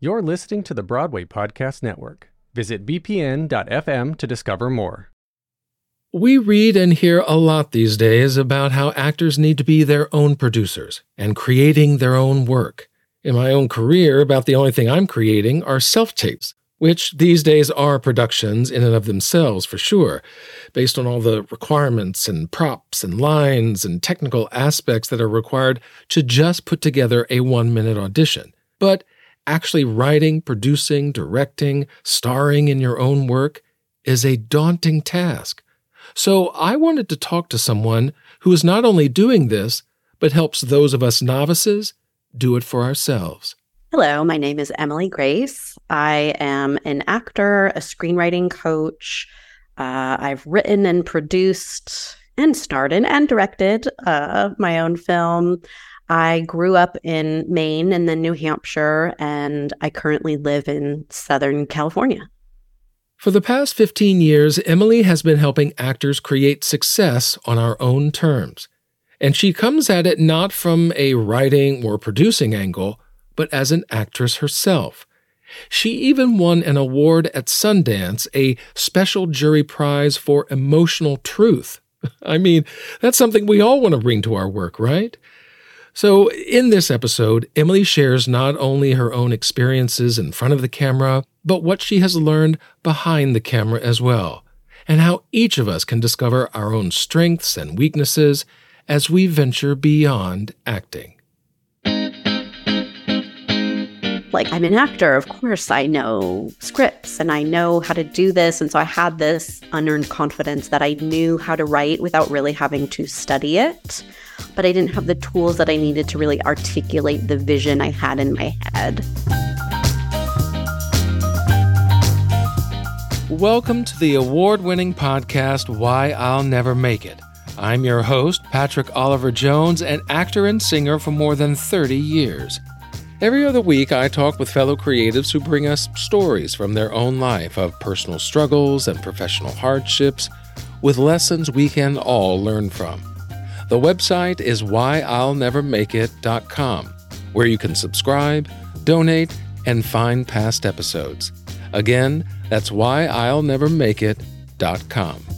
You're listening to the Broadway Podcast Network. Visit bpn.fm to discover more. We read and hear a lot these days about how actors need to be their own producers and creating their own work. In my own career, about the only thing I'm creating are self tapes, which these days are productions in and of themselves for sure, based on all the requirements and props and lines and technical aspects that are required to just put together a one minute audition. But actually writing, producing, directing, starring in your own work is a daunting task. So I wanted to talk to someone who is not only doing this, but helps those of us novices do it for ourselves. Hello, my name is Emily Grace. I am an actor, a screenwriting coach. Uh, I've written and produced and starred in and directed uh, my own film. I grew up in Maine and then New Hampshire, and I currently live in Southern California. For the past 15 years, Emily has been helping actors create success on our own terms. And she comes at it not from a writing or producing angle, but as an actress herself. She even won an award at Sundance, a special jury prize for emotional truth. I mean, that's something we all want to bring to our work, right? So, in this episode, Emily shares not only her own experiences in front of the camera, but what she has learned behind the camera as well, and how each of us can discover our own strengths and weaknesses as we venture beyond acting. Like, I'm an actor, of course, I know scripts and I know how to do this. And so I had this unearned confidence that I knew how to write without really having to study it but I didn't have the tools that I needed to really articulate the vision I had in my head. Welcome to the award winning podcast, Why I'll Never Make It. I'm your host, Patrick Oliver Jones, an actor and singer for more than 30 years. Every other week, I talk with fellow creatives who bring us stories from their own life of personal struggles and professional hardships with lessons we can all learn from. The website is whyillnevermakeit.com, where you can subscribe, donate, and find past episodes. Again, that's whyillnevermakeit.com.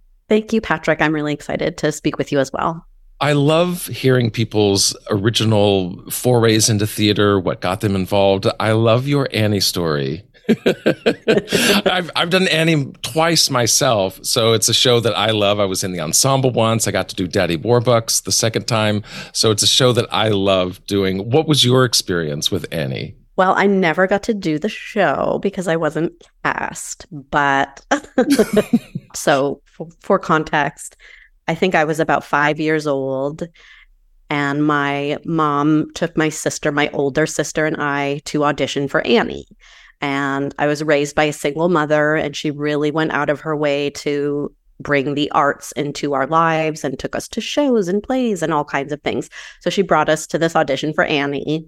Thank you, Patrick. I'm really excited to speak with you as well. I love hearing people's original forays into theater, what got them involved. I love your Annie story. I've, I've done Annie twice myself, so it's a show that I love. I was in the ensemble once. I got to do Daddy Warbucks the second time, so it's a show that I love doing. What was your experience with Annie? Well, I never got to do the show because I wasn't cast, but so for, context, I think I was about five years old, and my mom took my sister, my older sister, and I to audition for Annie. And I was raised by a single mother, and she really went out of her way to bring the arts into our lives and took us to shows and plays and all kinds of things. So she brought us to this audition for Annie.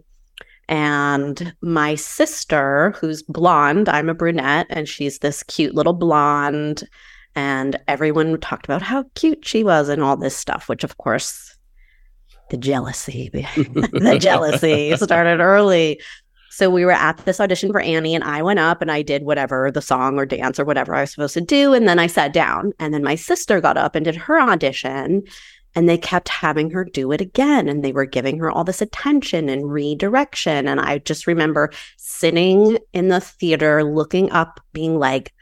And my sister, who's blonde, I'm a brunette, and she's this cute little blonde. And everyone talked about how cute she was and all this stuff, which, of course, the jealousy, the jealousy started early. So we were at this audition for Annie, and I went up and I did whatever the song or dance or whatever I was supposed to do. And then I sat down. And then my sister got up and did her audition. And they kept having her do it again. And they were giving her all this attention and redirection. And I just remember sitting in the theater, looking up, being like,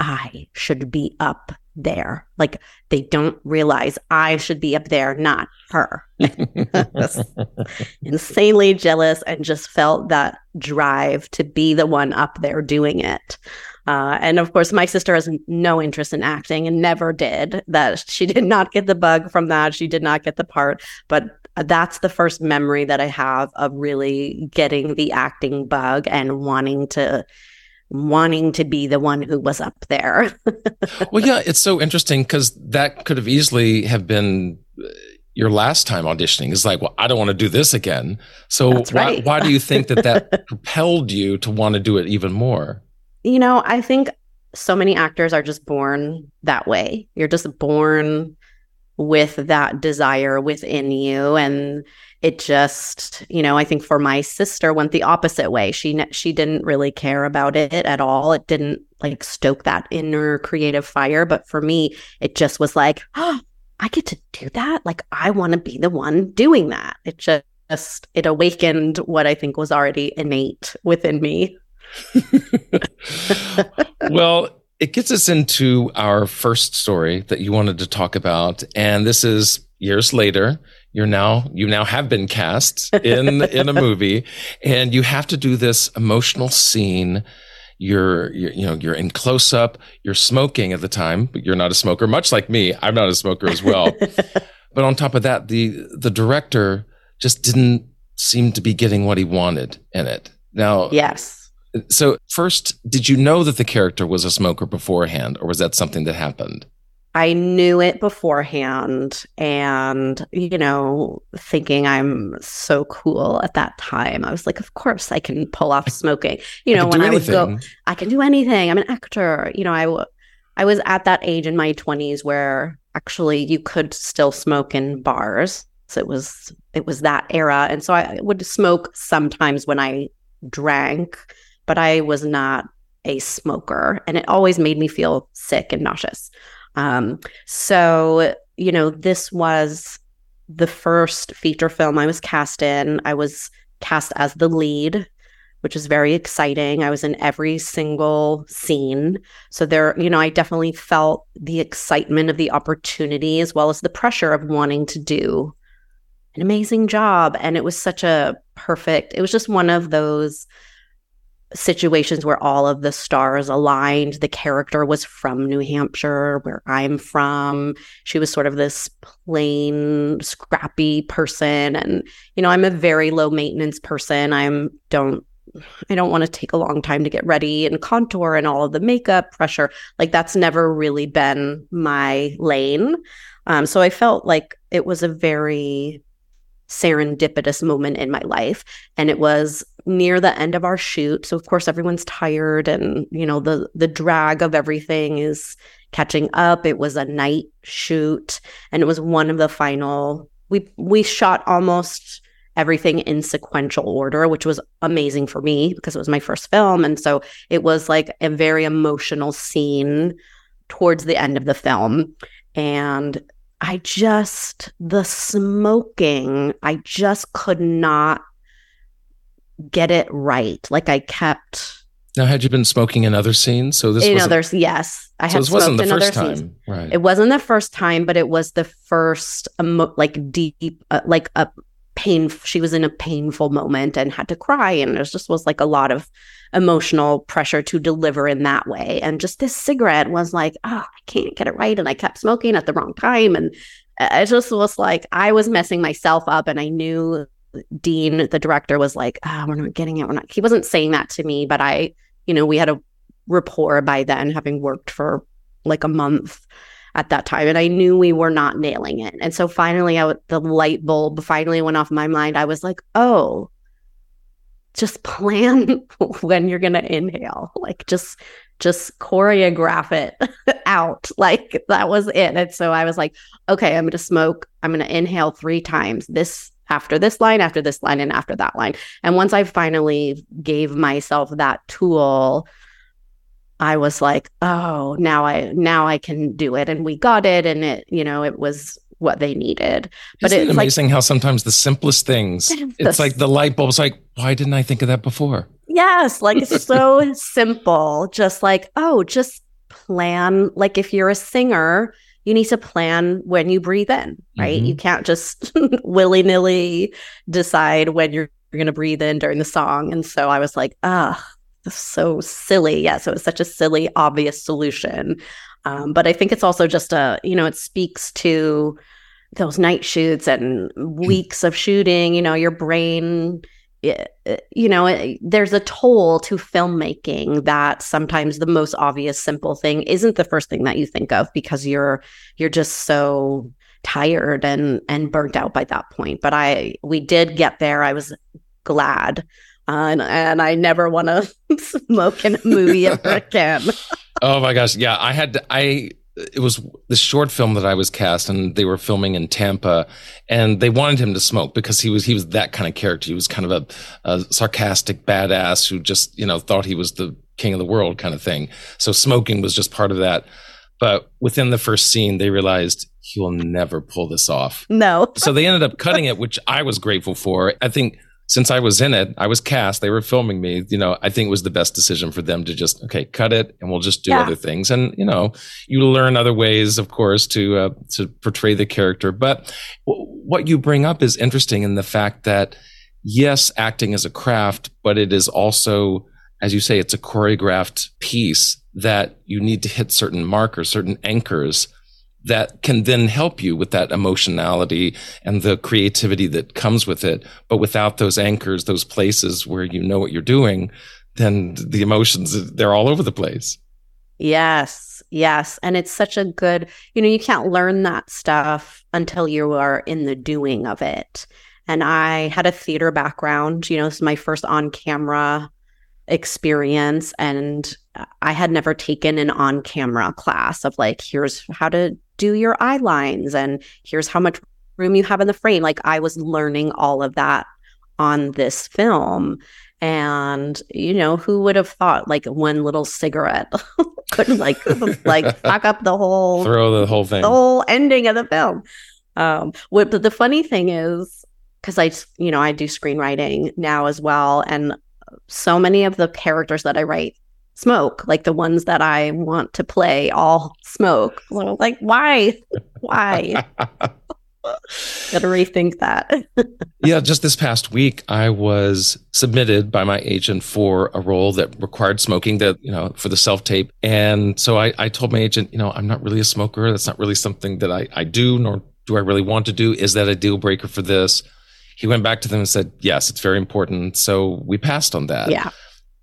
I should be up there. Like they don't realize I should be up there, not her. insanely jealous and just felt that drive to be the one up there doing it. Uh, and of course, my sister has no interest in acting and never did. That she did not get the bug from that. She did not get the part. But that's the first memory that I have of really getting the acting bug and wanting to wanting to be the one who was up there. well, yeah, it's so interesting because that could have easily have been uh, your last time auditioning. It's like, well, I don't want to do this again. So why, right. why do you think that that propelled you to want to do it even more? You know, I think so many actors are just born that way. You're just born with that desire within you. And it just you know i think for my sister went the opposite way. She she didn't really care about it at all. It didn't like stoke that inner creative fire. But for me it just was like oh i get to do that. Like i want to be the one doing that. It just it awakened what i think was already innate within me. Well it gets us into our first story that you wanted to talk about and this is years later. You're now you now have been cast in in a movie and you have to do this emotional scene. You're, you're, you know you're in close up you're smoking at the time but you're not a smoker much like me. I'm not a smoker as well. But on top of that the the director just didn't seem to be getting what he wanted in it. Now yes so first did you know that the character was a smoker beforehand or was that something that happened I knew it beforehand and, you know, thinking I'm so cool at that time. I was like, of course I can pull off smoking. You know, when I would go, I can do anything. I'm an actor. You know, I, w- I was at that age in my 20s where actually you could still smoke in bars. So it was, it was that era. And so I would smoke sometimes when I drank, but I was not a smoker and it always made me feel sick and nauseous. Um, so, you know, this was the first feature film I was cast in. I was cast as the lead, which is very exciting. I was in every single scene. So there, you know, I definitely felt the excitement of the opportunity as well as the pressure of wanting to do an amazing job. And it was such a perfect, it was just one of those situations where all of the stars aligned. The character was from New Hampshire, where I'm from. She was sort of this plain, scrappy person. And, you know, I'm a very low maintenance person. I'm don't I don't want to take a long time to get ready and contour and all of the makeup pressure. Like that's never really been my lane. Um, so I felt like it was a very serendipitous moment in my life. And it was near the end of our shoot. So of course everyone's tired and you know the the drag of everything is catching up. It was a night shoot and it was one of the final we we shot almost everything in sequential order, which was amazing for me because it was my first film. And so it was like a very emotional scene towards the end of the film. And I just, the smoking, I just could not get it right. Like I kept. Now, had you been smoking in other scenes? So this in other yes, I so had wasn't the first time, scenes. right? It wasn't the first time, but it was the first, um, emo- like deep, uh, like a pain. She was in a painful moment and had to cry, and there just was like a lot of emotional pressure to deliver in that way. And just this cigarette was like, oh, I can't get it right, and I kept smoking at the wrong time, and uh, it just was like I was messing myself up, and I knew Dean, the director, was like, oh, we're not getting it. We're not. He wasn't saying that to me, but I, you know, we had a rapport by then, having worked for like a month at that time. And I knew we were not nailing it. And so finally, I, the light bulb finally went off my mind. I was like, oh, just plan when you're going to inhale. Like, just, just choreograph it out. Like, that was it. And so I was like, okay, I'm to smoke. I'm to inhale three times. This after this line, after this line, and after that line. And once I finally gave myself that tool, I was like, oh, now I now I can do it. And we got it. And it, you know, it was what they needed. But Isn't it's it amazing like, how sometimes the simplest things, it's like the light bulb's like, why didn't I think of that before? Yes, like it's so simple. Just like, oh, just plan. Like if you're a singer, you need to plan when you breathe in, right? Mm-hmm. You can't just willy nilly decide when you're, you're going to breathe in during the song. And so I was like, ah, so silly. Yeah. So it's such a silly, obvious solution. Um, but I think it's also just a, you know, it speaks to those night shoots and weeks of shooting, you know, your brain Eh, eh, you know eh, there's a toll to filmmaking that sometimes the most obvious simple thing isn't the first thing that you think of because you're you're just so tired and and burnt out by that point. But i we did get there. I was glad. Uh, and, and i never want to smoke in a movie ever again. Oh my gosh. Yeah i had to, i it was the short film that I was cast and they were filming in Tampa and they wanted him to smoke because he was he was that kind of character. He was kind of a, a, sarcastic badass who just, you know, thought he was the king of the world kind of thing. So smoking was just part of that. But within the first scene, they realized he will never pull this off. No. so they ended up cutting it, which I was grateful for. I think since I was in it, I was cast, they were filming me, you know, I think it was the best decision for them to just, okay, cut it and we'll just do yeah. other things. And, you know, you learn other ways, of course, to, uh, to portray the character. But w- what you bring up is interesting in the fact that, yes, acting is a craft, but it is also, as you say, it's a choreographed piece that you need to hit certain markers, certain anchors that can then help you with that emotionality and the creativity that comes with it. But without those anchors, those places where you know what you're doing, then the emotions, they're all over the place. Yes, yes. And it's such a good, you know, you can't learn that stuff until you are in the doing of it. And I had a theater background, you know, this is my first on camera experience. And I had never taken an on camera class of like, here's how to do your eye lines and here's how much room you have in the frame. Like I was learning all of that on this film. And you know, who would have thought like one little cigarette could like like fuck up the whole throw the whole thing, the whole ending of the film. Um, what the funny thing is, because I you know I do screenwriting now as well, and so many of the characters that I write smoke like the ones that i want to play all smoke. Like why? Why? Gotta rethink that. Yeah just this past week i was submitted by my agent for a role that required smoking that you know for the self tape and so I, I told my agent you know i'm not really a smoker. That's not really something that I, I do nor do i really want to do. Is that a deal breaker for this? He went back to them and said yes it's very important. So we passed on that. Yeah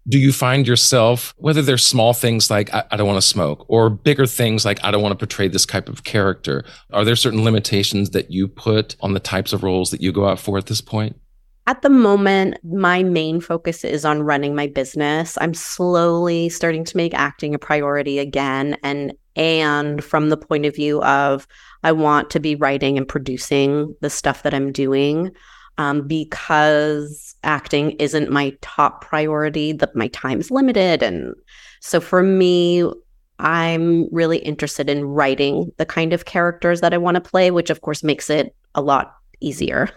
do you find yourself, whether they're small things like, I, I don't want to smoke, or bigger things like, I don't want to portray this type of character? Are there certain limitations that you put on the types of roles that you go out for at this point? At the moment, my main focus is on running my business. I'm slowly starting to make acting a priority again and and from the point of view of I want to be writing and producing the stuff that I'm doing um, because acting isn't my top priority, that my time is limited. And so for me, I'm really interested in writing the kind of characters that I want to play, which of course makes it a lot easier.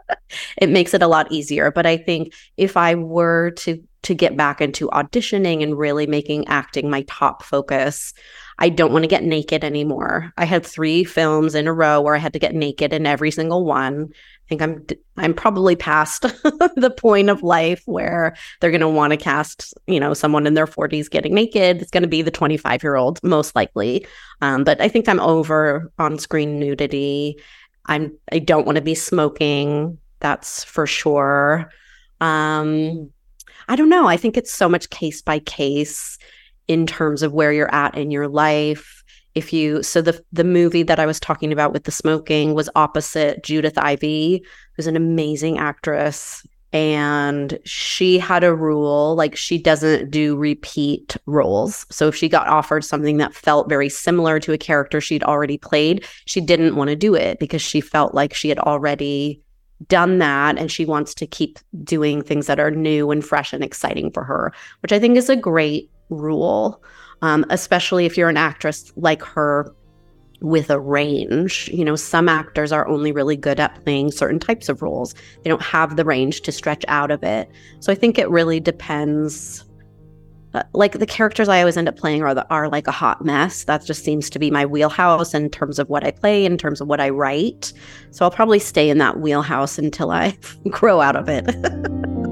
it makes it a lot easier. But I think if I were to to get back into auditioning and really making acting my top focus, I don't want to get naked anymore. I had three films in a row where I had to get naked in every single one. I think I'm I'm probably past the point of life where they're going to want to cast, you know, someone in their 40s getting naked. It's going to be the 25 year old most likely. Um, but I think I'm over on screen nudity. I'm I don't want to be smoking. That's for sure. Um, I don't know. I think it's so much case by case in terms of where you're at in your life if you so the the movie that I was talking about with the smoking was opposite Judith Ivey, who's an amazing actress and she had a rule like she doesn't do repeat roles. So if she got offered something that felt very similar to a character she'd already played, she didn't want to do it because she felt like she had already done that and she wants to keep doing things that are new and fresh and exciting for her, which I think is a great rule, um, especially if you're an actress like her with a range. You know, some actors are only really good at playing certain types of roles, they don't have the range to stretch out of it. So I think it really depends uh, like the characters I always end up playing are the, are like a hot mess. That just seems to be my wheelhouse in terms of what I play, in terms of what I write. So I'll probably stay in that wheelhouse until I grow out of it.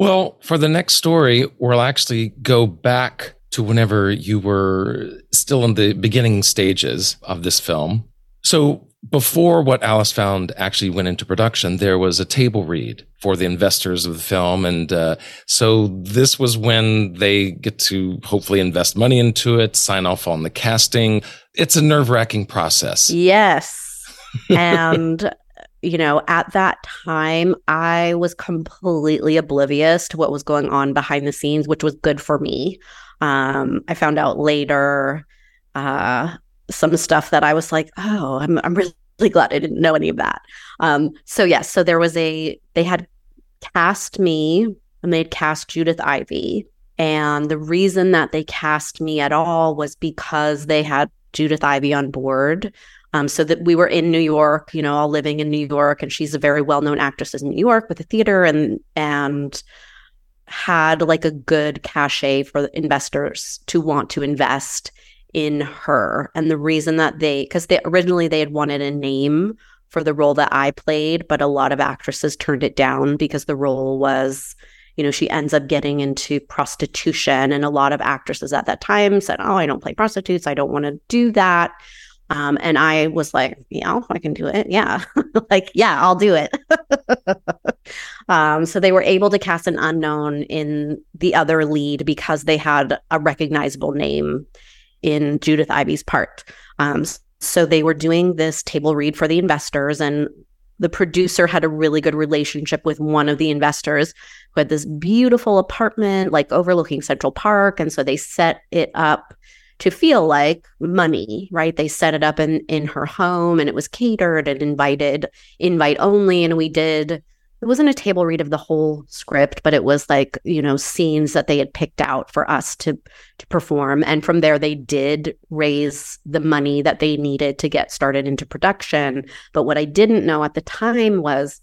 Well, for the next story, we'll actually go back to whenever you were still in the beginning stages of this film. So, before what Alice found actually went into production, there was a table read for the investors of the film. And uh, so, this was when they get to hopefully invest money into it, sign off on the casting. It's a nerve wracking process. Yes. And you know, at that time, I was completely oblivious to what was going on behind the scenes, which was good for me. Um, I found out later uh, some stuff that I was like, oh, I'm, I'm really glad I didn't know any of that. Um, so, yes, yeah, so there was a, they had cast me and they'd cast Judith Ivey. And the reason that they cast me at all was because they had Judith Ivey on board. Um, so that we were in New York, you know, all living in New York, and she's a very well-known actress in New York with a theater, and and had like a good cachet for investors to want to invest in her. And the reason that they, because they originally they had wanted a name for the role that I played, but a lot of actresses turned it down because the role was, you know, she ends up getting into prostitution. And a lot of actresses at that time said, Oh, I don't play prostitutes. I don't want to do that. Um, and I was like, yeah, I can do it. Yeah. like, yeah, I'll do it. um, so they were able to cast an unknown in the other lead because they had a recognizable name in Judith Ivey's part. Um, so they were doing this table read for the investors, and the producer had a really good relationship with one of the investors who had this beautiful apartment, like overlooking Central Park. And so they set it up to feel like money, right? They set it up in in her home and it was catered and invited invite only and we did it wasn't a table read of the whole script, but it was like, you know, scenes that they had picked out for us to to perform and from there they did raise the money that they needed to get started into production. But what I didn't know at the time was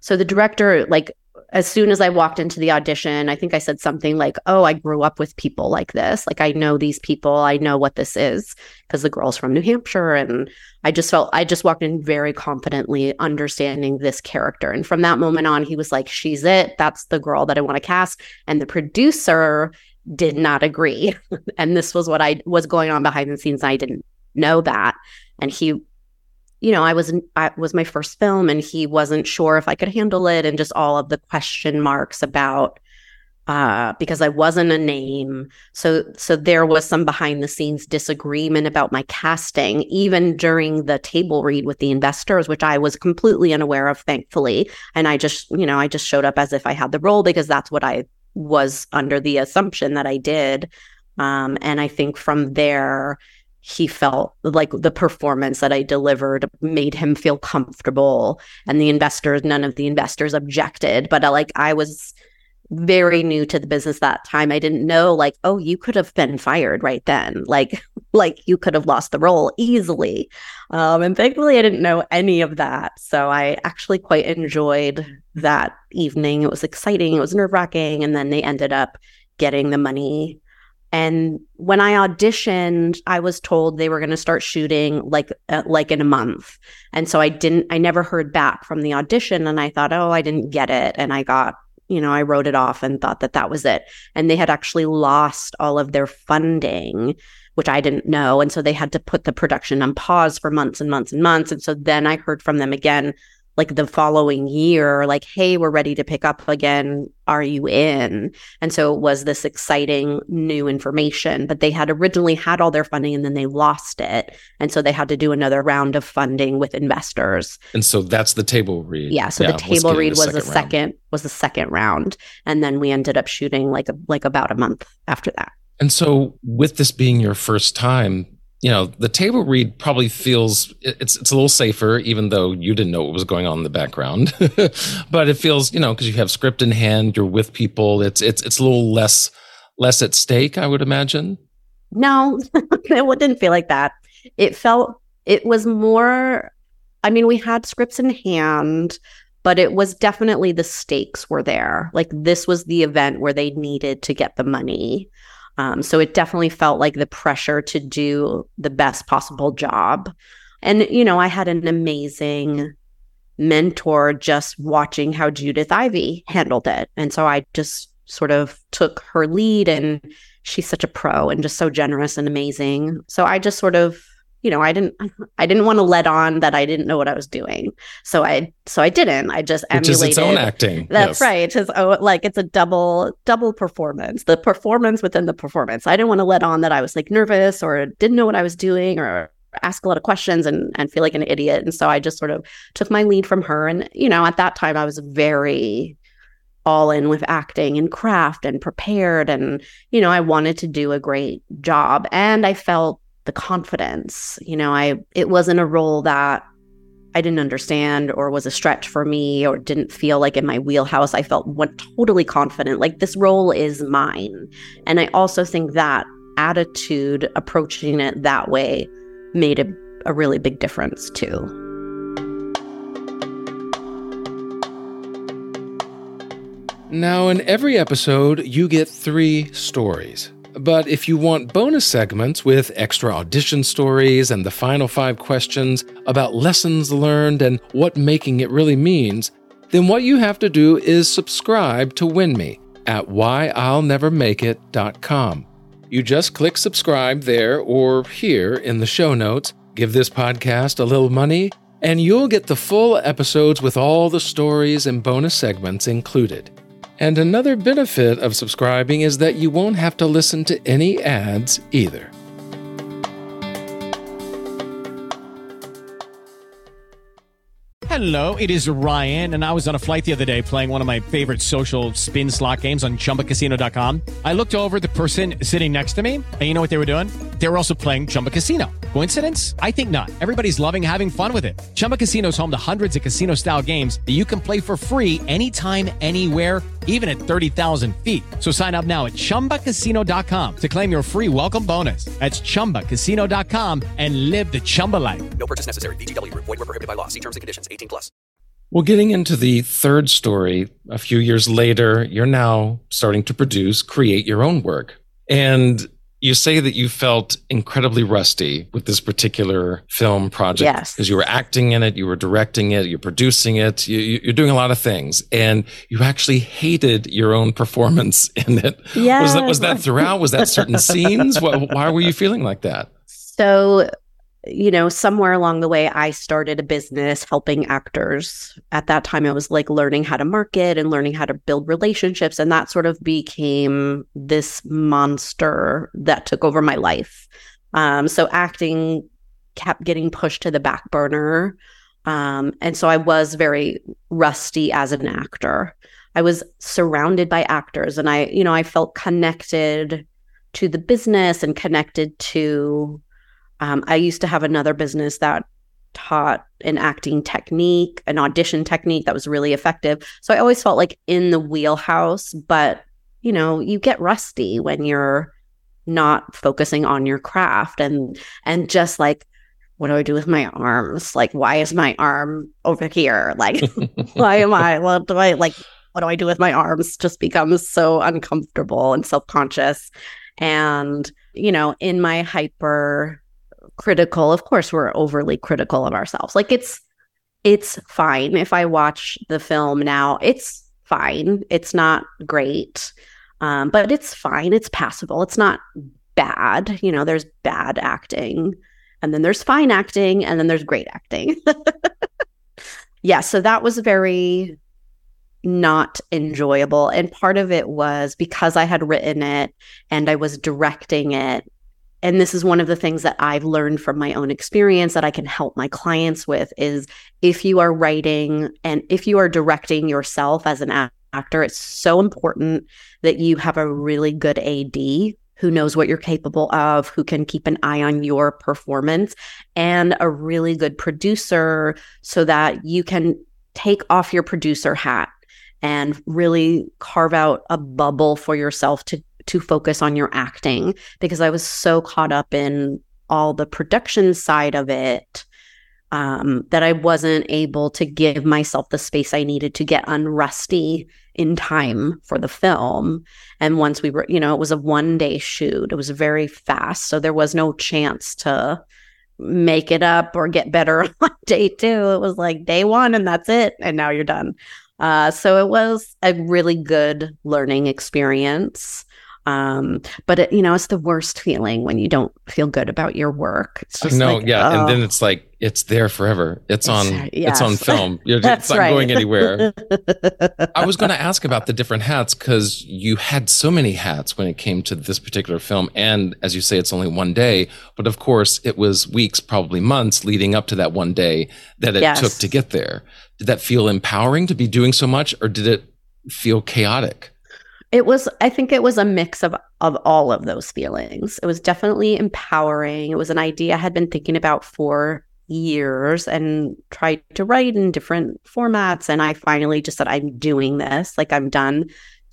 so the director like as soon as I walked into the audition, I think I said something like, Oh, I grew up with people like this. Like, I know these people. I know what this is because the girl's from New Hampshire. And I just felt, I just walked in very confidently understanding this character. And from that moment on, he was like, She's it. That's the girl that I want to cast. And the producer did not agree. and this was what I was going on behind the scenes. I didn't know that. And he you know, I was I was my first film and he wasn't sure if I could handle it and just all of the question marks about uh, because I wasn't a name. So so there was some behind the scenes disagreement about my casting, even during the table read with the investors, which I was completely unaware of, thankfully. And I just, you know, I just showed up as if I had the role because that's what I was under the assumption that I did. Um, and I think from there, he felt like the performance that I delivered made him feel comfortable. And the investors, none of the investors objected, but uh, like I was, very new to the business that time. I didn't know like, oh, you could have been fired right then. Like, like you could have lost the role easily. Um, and thankfully I didn't know any of that. So I actually quite enjoyed that evening. It was exciting. It was nerve wracking. And then they ended up getting the money. And when I auditioned, I was told they were going to start shooting like uh, like in a month. And so I didn't I never heard back from the audition and I thought, "Oh, I didn't get it." And I got you know, I wrote it off and thought that that was it. And they had actually lost all of their funding, which I didn't know. And so they had to put the production on pause for months and months and months. And so then I heard from them again like the following year, like, hey, we're ready to pick up again. Are you in? And so it was this exciting new information. But they had originally had all their funding and then they lost it. And so they had to do another round of funding with investors. And so that's the table read. Yeah. So Yeah, the table read was the second second was the second round. And then we ended up shooting like a, like about a month after that. And so, with this being your first time, you know, the table read probably feels it's it's a little safer, even though you didn't know what was going on in the background. but it feels, you know, because you have script in hand, you're with people. It's it's it's a little less less at stake, I would imagine. No, it didn't feel like that. It felt it was more I mean, we had scripts in hand, but it was definitely the stakes were there. Like this was the event where they needed to get the money. Um, so it definitely felt like the pressure to do the best possible job. And, you know, I had an amazing mentor just watching how Judith Ivey handled it. And so I just sort of took her lead and she's such a pro and just so generous and amazing. So I just sort of, you know, I didn't I didn't want to let on that I didn't know what I was doing. So I so I didn't. I just Which is emulated its own acting. that's Yes. right. It's oh, like it's a double double performance. The performance within the performance. I didn't want to let on that I was like nervous or didn't know what I was doing or ask a lot of questions and and feel like an idiot. And so I just sort of took my lead from her. And you know, at that time I was very all in with acting and craft and prepared and you know, I wanted to do a great job and I felt the confidence. You know, I it wasn't a role that I didn't understand or was a stretch for me or didn't feel like in my wheelhouse. I felt one, totally confident, like this role is mine. And I also think that attitude, approaching it that way, made a, a really big difference too. Now, in every episode, you get three stories. But if you want bonus segments with extra audition stories and the final five questions about lessons learned and what making it really means, then what you have to do is subscribe to WINMI at whyillnevermakeit.com. You just click subscribe there or here in the show notes, give this podcast a little money, and you'll get the full episodes with all the stories and bonus segments included. And another benefit of subscribing is that you won't have to listen to any ads either. Hello, it is Ryan, and I was on a flight the other day playing one of my favorite social spin slot games on chumbacasino.com. I looked over the person sitting next to me, and you know what they were doing? They were also playing Chumba Casino. Coincidence? I think not. Everybody's loving having fun with it. Chumba Casino is home to hundreds of casino style games that you can play for free anytime, anywhere, even at 30,000 feet. So sign up now at chumbacasino.com to claim your free welcome bonus. That's chumbacasino.com and live the Chumba life. No purchase necessary. VGW Group. Void were prohibited by law. See terms and conditions. 18 plus. Well, getting into the third story, a few years later, you're now starting to produce, create your own work. And you say that you felt incredibly rusty with this particular film project Yes. because you were acting in it, you were directing it, you're producing it, you, you're doing a lot of things, and you actually hated your own performance in it. Yeah. Was that was that throughout? Was that certain scenes? Why, why were you feeling like that? So, you know, somewhere along the way, I started a business helping actors. At that time, I was like learning how to market and learning how to build relationships. And that sort of became this monster that took over my life. Um, so, acting kept getting pushed to the back burner. Um, and so I was very rusty as an actor. I was surrounded by actors and I, you know, I felt connected to the business and connected to um, I used to have another business that taught an acting technique, an audition technique that was really effective. So I always felt like in the wheelhouse, but you know, you get rusty when you're not focusing on your craft and and just like what do I do with my arms? Like why is my arm over here? Like why am I what do I like what do I do with my arms just becomes so uncomfortable and self-conscious and you know, in my hyper critical, of course we're overly critical of ourselves. Like it's it's fine if I watch the film now. It's fine. It's not great. Um, but it's fine. It's passable. It's not bad. You know, there's bad acting, and then there's fine acting, and then there's great acting. yeah. So that was very not enjoyable. And part of it was because I had written it and I was directing it. And this is one of the things that I've learned from my own experience that I can help my clients with is if you are writing and if you are directing yourself as an actor, it's so important that you have a really good AD who knows what you're capable of, who can keep an eye on your performance, and a really good producer so that you can take off your producer hat and really carve out a bubble for yourself to to focus on your acting because I was so caught up in all the production side of it um, that I wasn't able to give myself the space I needed to get unrusty in time for the film. And once we were, you know, it was a one day shoot, it was very fast. So there was no chance to make it up or get better on day two. It was like day one and that's it. And now you're done. Uh, so it was a really good learning experience. Um, but it, you know, it's the worst feeling when you don't feel good about your work. It's just no, like, yeah, oh. and then it's like it's there forever. It's on. Yes. It's on film. It's not right. going anywhere. I was going to ask about the different hats because you had so many hats when it came to this particular film, and as you say, it's only one day. But of course, it was weeks, probably months, leading up to that one day that it Yes. took to get there. Did that feel empowering to be doing so much, or did it feel chaotic? It was, I think it was a mix of of all of those feelings. It was definitely empowering. It was an idea I had been thinking about for years and tried to write in different formats. And I finally just said, I'm doing this. Like I'm done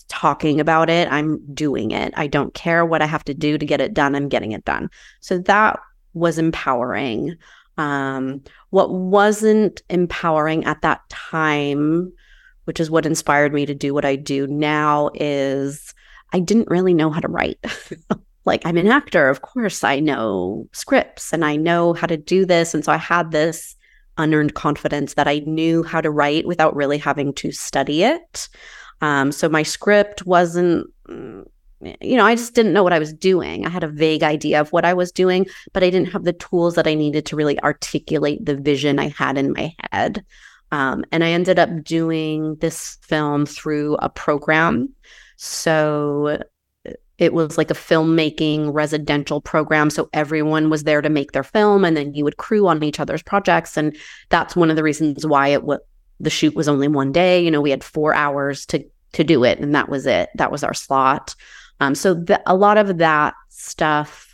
talking about it. I'm doing it. I don't care what I have to do to get it done. I'm getting it done. So that was empowering. Um, what wasn't empowering at that time, which is what inspired me to do what I do now, is I didn't really know how to write. like, I'm an actor. Of course, I know scripts and I know how to do this. And so I had this unearned confidence that I knew how to write without really having to study it. Um, so my script wasn't, mm, you know, I just didn't know what I was doing. I had a vague idea of what I was doing, but I didn't have the tools that I needed to really articulate the vision I had in my head. Um, and I ended up doing this film through a program. So it was like a filmmaking residential program. So everyone was there to make their film, and then you would crew on each other's projects. And that's one of the reasons why it was the shoot was only one day. You know, we had four hours to to do it, and that was it. That was our slot. Um, so the, a lot of that stuff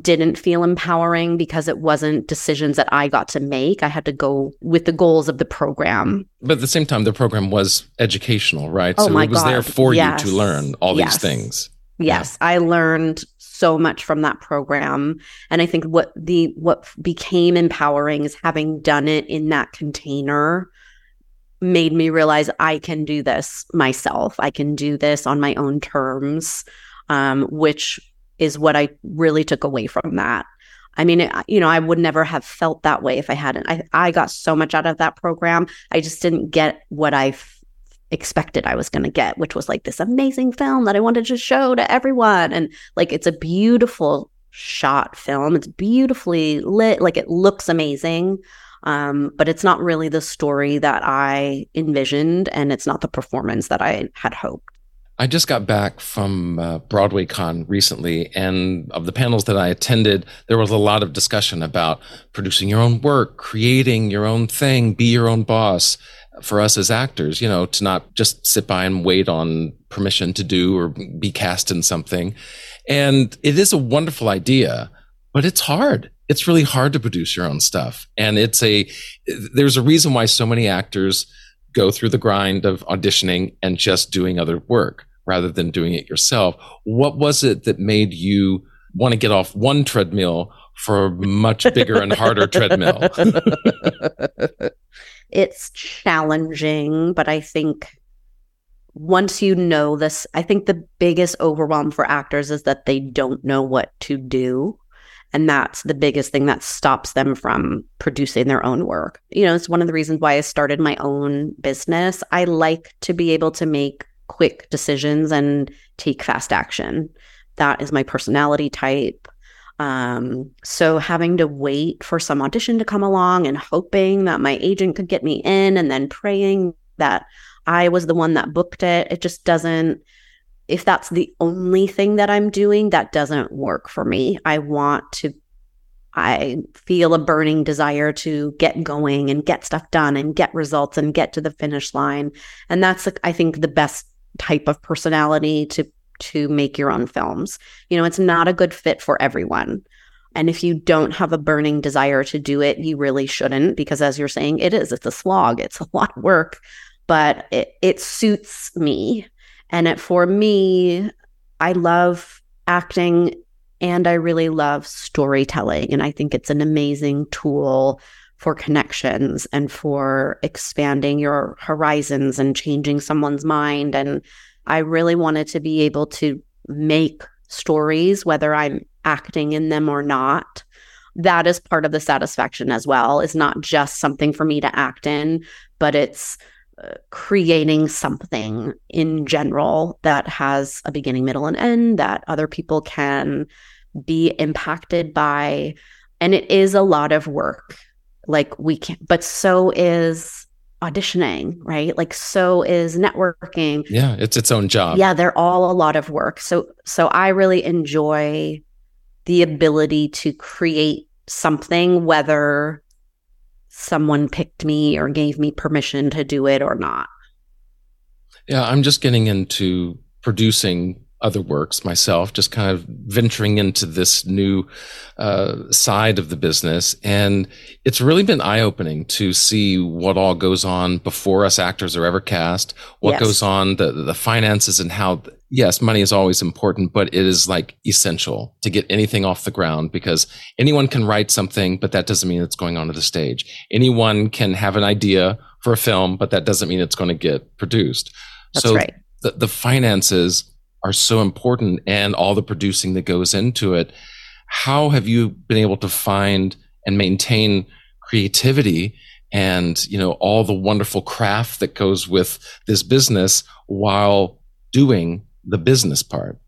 didn't feel empowering because it wasn't decisions that I got to make. I had to go with the goals of the program. But at the same time, the program was educational, right? Oh so my it was there God, for yes. you to learn all Yes. these things. Yes, I learned so much from that program and I think what the what became empowering is having done it in that container made me realize I can do this myself. I can do this on my own terms, um, which is what I really took away from that. I mean, it, you know, I would never have felt that way if I hadn't. I, I got so much out of that program. I just didn't get what I f- expected I was going to get, which was like this amazing film that I wanted to show to everyone. And like, it's a beautiful shot film. It's beautifully lit. Like, it looks amazing. Um, but it's not really the story that I envisioned, and it's not the performance that I had hoped. I just got back from uh, BroadwayCon recently, and of the panels that I attended, there was a lot of discussion about producing your own work, creating your own thing, be your own boss. For us as actors, you know, to not just sit by and wait on permission to do or be cast in something. And it is a wonderful idea, but it's hard. it's really hard to produce your own stuff. And it's a, there's a reason why so many actors go through the grind of auditioning and just doing other work rather than doing it yourself. What was it that made you want to get off one treadmill for a much bigger and harder treadmill? it's challenging, but I think once you know this, I think the biggest overwhelm for actors is that they don't know what to do. And that's the biggest thing that stops them from producing their own work. You know, it's one of the reasons why I started my own business. I like to be able to make quick decisions and take fast action. That is my personality type. Um, so having to wait for some audition to come along and hoping that my agent could get me in and then praying that I was the one that booked it, it just doesn't if that's the only thing that I'm doing, that doesn't work for me. I want to, I feel a burning desire to get going and get stuff done and get results and get to the finish line. And that's, I think, the best type of personality to to make your own films. You know, it's not a good fit for everyone. And if you don't have a burning desire to do it, you really shouldn't, because as you're saying, it is, it's a slog, it's a lot of work, but it, it suits me. And it, for me, I love acting and I really love storytelling. And I think it's an amazing tool for connections and for expanding your horizons and changing someone's mind. And I really wanted to be able to make stories, whether I'm acting in them or not. That is part of the satisfaction as well. It's not just something for me to act in, but it's uh, creating something in general that has a beginning, middle, and end that other people can be impacted by. And it is a lot of work. Like we can, but so is auditioning, right? Like so is networking. Yeah, it's its own job. Yeah, they're all a lot of work. So so I really enjoy the ability to create something whether someone picked me or gave me permission to do it or not. Yeah, I'm just getting into producing other works myself, just kind of venturing into this new uh, side of the business. And it's really been eye opening to see what all goes on before us actors are ever cast, what yes. goes on, the, the finances, and how, yes, money is always important, but it is like essential to get anything off the ground because anyone can write something, but that doesn't mean it's going onto the stage. Anyone can have an idea for a film, but that doesn't mean it's going to get produced. That's so right. the, the finances are so important and all the producing that goes into it. How have you been able to find and maintain creativity and, you know, all the wonderful craft that goes with this business while doing the business part?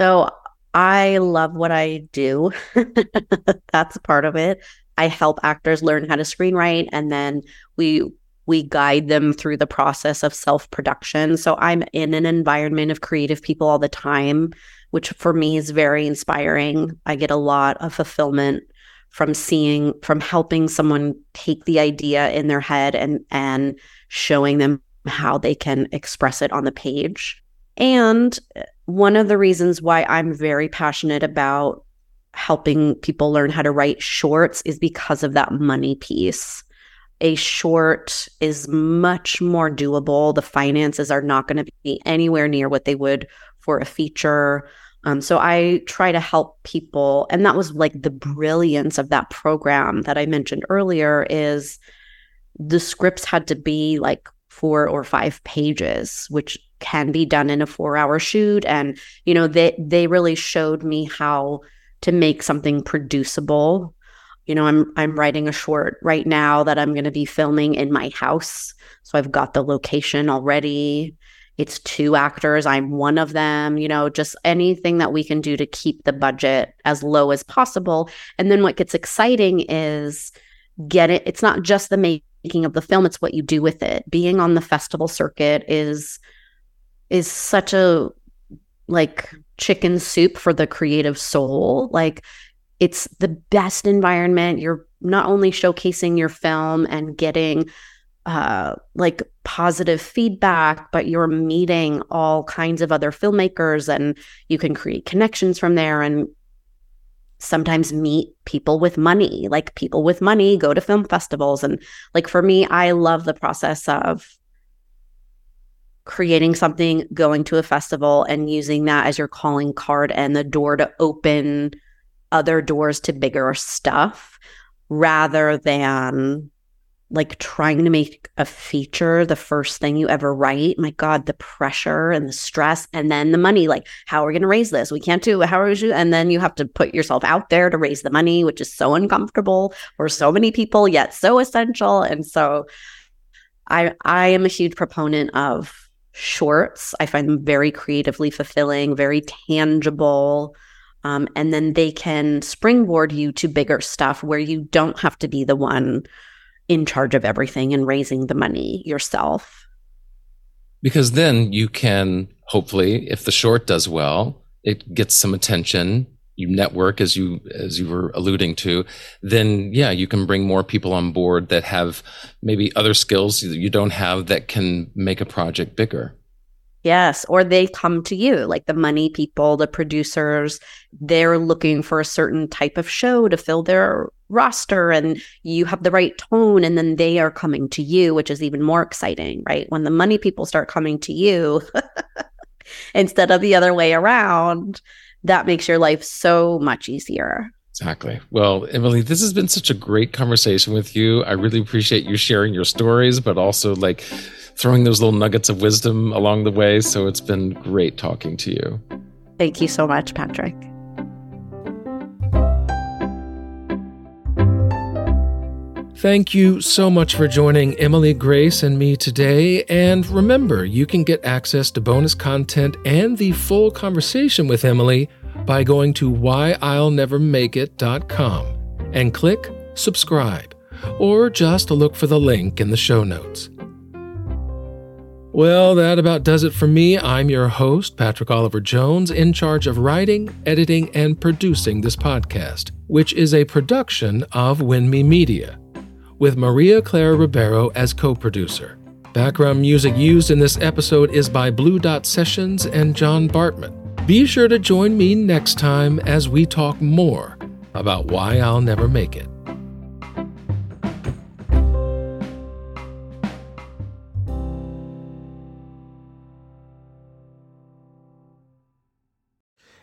So I love what I do. That's part of it. I help actors learn how to screenwrite and then we we guide them through the process of self production. So I'm in an environment of creative people all the time, which for me is very inspiring. I get a lot of fulfillment from seeing from helping someone take the idea in their head and and showing them how they can express it on the page. And uh, one of the reasons why I'm very passionate about helping people learn how to write shorts is because of that money piece a short is much more doable. The finances are not going to be anywhere near what they would for a feature. Um, so I try to help people, and that was like the brilliance of that program that I mentioned earlier. Is the scripts had to be like four or five pages, which can be done in a four-hour shoot, and you know they they really showed me how to make something producible you know i'm i'm writing a short right now that i'm going to be filming in my house. So i've got the location already. It's two actors. I'm one of them you know just anything that we can do to keep the budget as low as possible. And then what gets exciting is get it it's not just the making of the film it's what you do with it. Being on the festival circuit is is such a like chicken soup for the creative soul. Like it's the best environment. You're not only showcasing your film and getting uh, like positive feedback, but you're meeting all kinds of other filmmakers and you can create connections from there. And sometimes meet people with money. Like people with money go to film festivals. And like for me, I love the process of creating something, going to a festival, and using that as your calling card and the door to open other doors to bigger stuff rather than like trying to make a feature the first thing you ever write. My God, the pressure and the stress, and then the money. Like, how are we going to raise this? We can't do. How are we? And then you have to put yourself out there to raise the money, which is so uncomfortable for so many people, yet so essential. And so, I I am a huge proponent of shorts. I find them very creatively fulfilling, very tangible. Um, and then they can springboard you to bigger stuff where you don't have to be the one in charge of everything and raising the money yourself. Because then you can hopefully, if the short does well, it gets some attention. You network as you as you were alluding to, then yeah, you can bring more people on board that have maybe other skills that you don't have that can make a project bigger. Yes, or they come to you, like the money people, the producers, they're looking for a certain type of show to fill their roster and you have the right tone and then they are coming to you, which is even more exciting, right? When the money people start coming to you instead of the other way around, that makes your life so much easier. Exactly. Well, Emily, this has been such a great conversation with you. I really appreciate you sharing your stories, but also like throwing those little nuggets of wisdom along the way. So it's been great talking to you. Thank you so much, Patrick. Thank you so much for joining Emily, Grace, and me today. And remember, you can get access to bonus content and the full conversation with Emily by going to whyillnevermakeit.com and click subscribe, or just look for the link in the show notes. Well, that about does it for me. I'm your host, Patrick Oliver Jones, in charge of writing, editing, and producing this podcast, which is a production of WINMI Media, with Maria Clara Ribeiro as co producer. Background music used in this episode is by Blue Dot Sessions and John Bartman. Be sure to join me next time as we talk more about why I'll never make it.